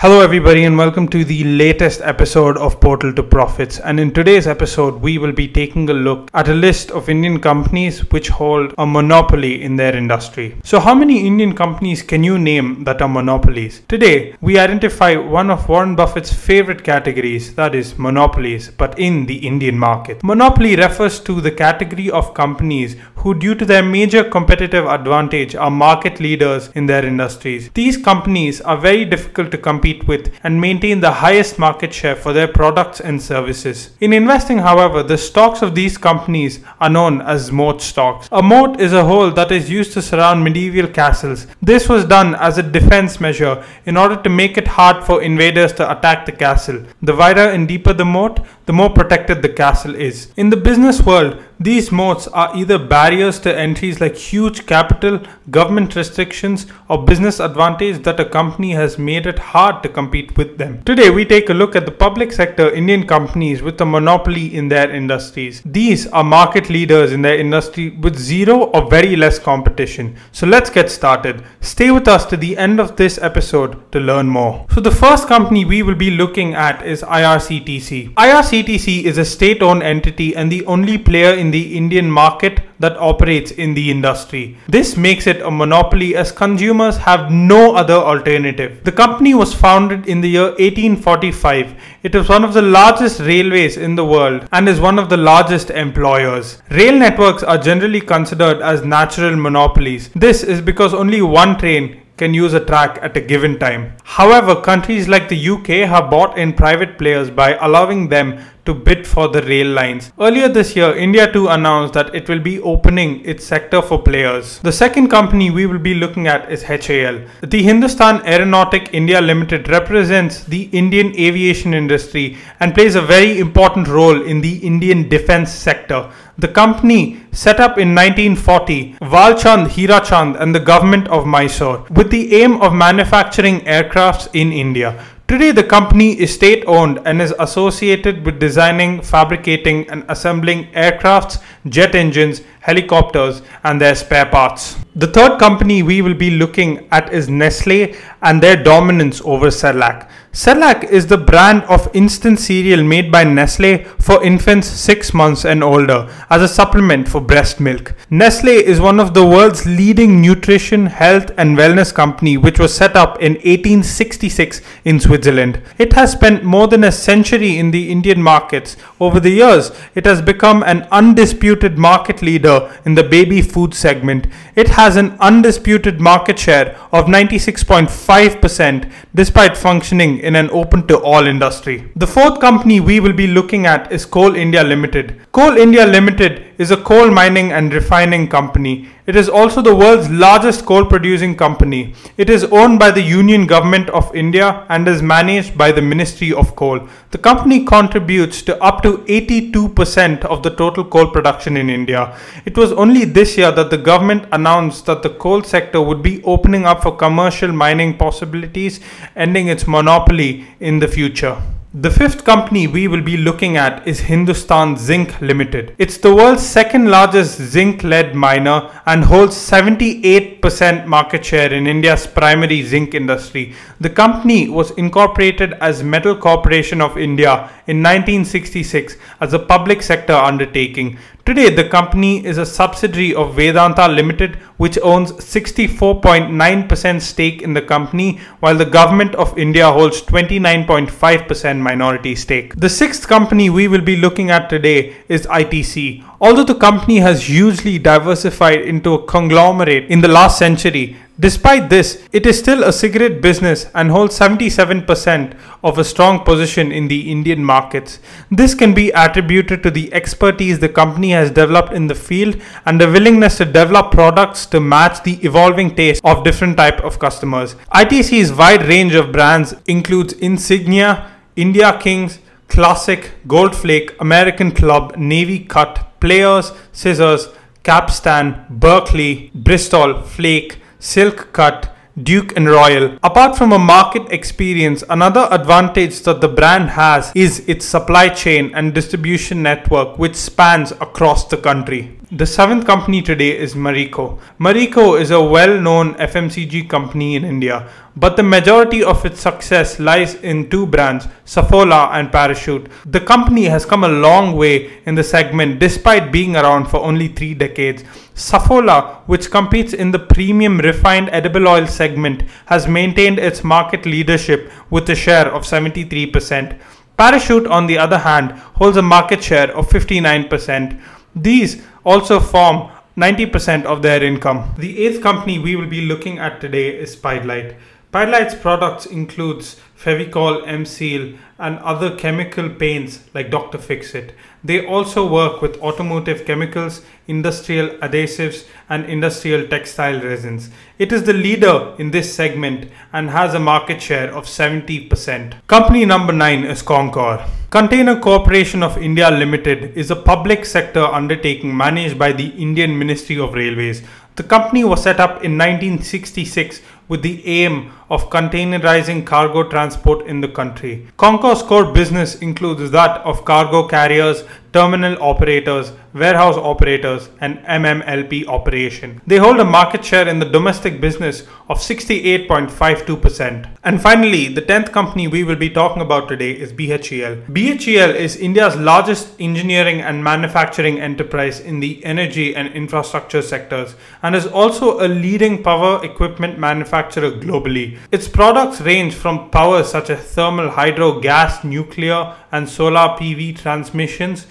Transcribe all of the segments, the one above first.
Hello, everybody, and welcome to the latest episode of Portal to Profits. And in today's episode, we will be taking a look at a list of Indian companies which hold a monopoly in their industry. So, how many Indian companies can you name that are monopolies? Today, we identify one of Warren Buffett's favorite categories that is, monopolies, but in the Indian market. Monopoly refers to the category of companies who, due to their major competitive advantage, are market leaders in their industries. These companies are very difficult to compete compete with and maintain the highest market share for their products and services. In investing, however, the stocks of these companies are known as moat stocks. A moat is a hole that is used to surround medieval castles. This was done as a defense measure in order to make it hard for invaders to attack the castle. The wider and deeper the moat, the more protected the castle is. In the business world, these moats are either barriers to entries like huge capital, government restrictions, or business advantage that a company has made it hard to compete with them. Today, we take a look at the public sector Indian companies with a monopoly in their industries. These are market leaders in their industry with zero or very less competition. So let's get started. Stay with us to the end of this episode to learn more. So the first company we will be looking at is IRCTC. IRCTC is a state-owned entity and the only player in the Indian market that operates in the industry. This makes it a monopoly as consumers have no other alternative. The company was founded in the year 1845. It is one of the largest railways in the world and is one of the largest employers. Rail networks are generally considered as natural monopolies. This is because only one train can use a track at a given time. However, countries like the UK have bought in private players by allowing them to bid for the rail lines. Earlier this year, India too announced that it will be opening its sector for players. The second company we will be looking at is HAL. The Hindustan Aeronautic India Limited represents the Indian aviation industry and plays a very important role in the Indian defense sector. The company set up in 1940, Walchand Hirachand and the government of Mysore with the aim of manufacturing aircrafts in India. Today, the company is state owned and is associated with designing, fabricating, and assembling aircrafts, jet engines, helicopters, and their spare parts. The third company we will be looking at is Nestle and their dominance over Cerelac. Cerelac is the brand of instant cereal made by Nestle for infants 6 months and older as a supplement for breast milk. Nestle is one of the world's leading nutrition, health and wellness company which was set up in 1866 in Switzerland. It has spent more than a century in the Indian markets. Over the years, it has become an undisputed market leader in the baby food segment. It has an undisputed market share of 96.5% despite functioning in an open to all industry. The fourth company we will be looking at is Coal India Limited. Coal India Limited is a coal mining and refining company. It is also the world's largest coal producing company. It is owned by the Union Government of India and is managed by the Ministry of Coal. The company contributes to up to 82% of the total coal production in India. It was only this year that the government announced that the coal sector would be opening up for commercial mining possibilities, ending its monopoly in the future. The fifth company we will be looking at is Hindustan Zinc Limited. It's the world's second largest zinc lead miner and holds 78% market share in India's primary zinc industry. The company was incorporated as Metal Corporation of India in 1966 as a public sector undertaking. Today, the company is a subsidiary of Vedanta Limited, which owns 64.9% stake in the company, while the government of India holds 29.5% minority stake. The sixth company we will be looking at today is ITC. Although the company has hugely diversified into a conglomerate in the last century, Despite this, it is still a cigarette business and holds 77% of a strong position in the Indian markets. This can be attributed to the expertise the company has developed in the field and the willingness to develop products to match the evolving taste of different type of customers. ITC's wide range of brands includes Insignia, India Kings, Classic, Goldflake, American Club, Navy Cut, Players, Scissors, Capstan, Berkeley, Bristol, Flake, Silk Cut, Duke and Royal. Apart from a market experience, another advantage that the brand has is its supply chain and distribution network which spans across the country. The seventh company today is Marico. Marico is a well known FMCG company in India, but the majority of its success lies in two brands, Saffola and Parachute. The company has come a long way in the segment despite being around for only three decades. Saffola, which competes in the premium refined edible oil segment, has maintained its market leadership with a share of 73%. Parachute, on the other hand, holds a market share of 59%. These also form 90% of their income. The eighth company we will be looking at today is Pidilite. Pidilite's products includes Fevicol, M-Seal and other chemical paints like Dr. Fixit. They also work with automotive chemicals, industrial adhesives and industrial textile resins. It is the leader in this segment and has a market share of 70%. Company number 9 is Concor. Container Corporation of India Limited is a public sector undertaking managed by the Indian Ministry of Railways. The company was set up in 1966 with the aim of containerizing cargo transport in the country. Concor's core business includes that of cargo carriers, terminal operators, warehouse operators, and MMLP operation. They hold a market share in the domestic business of 68.52%. And finally, the 10th company we will be talking about today is BHEL. BHEL is India's largest engineering and manufacturing enterprise in the energy and infrastructure sectors and is also a leading power equipment manufacturer globally. Its products range from power such as thermal, hydro, gas, nuclear, and solar PV transmissions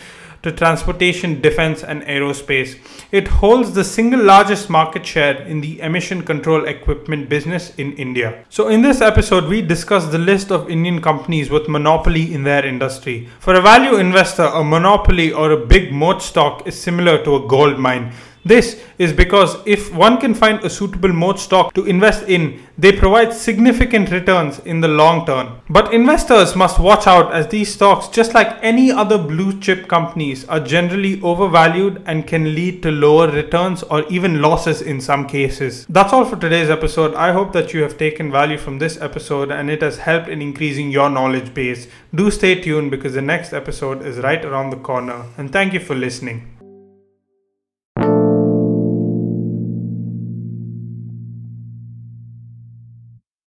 to transportation, defense, and aerospace. It holds the single largest market share in the emission control equipment business in India. So, in this episode, we discuss the list of Indian companies with monopoly in their industry. For a value investor, a monopoly or a big moat stock is similar to a gold mine. This is because if one can find a suitable moat stock to invest in, they provide significant returns in the long term. But investors must watch out as these stocks, just like any other blue chip companies, are generally overvalued and can lead to lower returns or even losses in some cases. That's all for today's episode. I hope that you have taken value from this episode and it has helped in increasing your knowledge base. Do stay tuned because the next episode is right around the corner. And thank you for listening.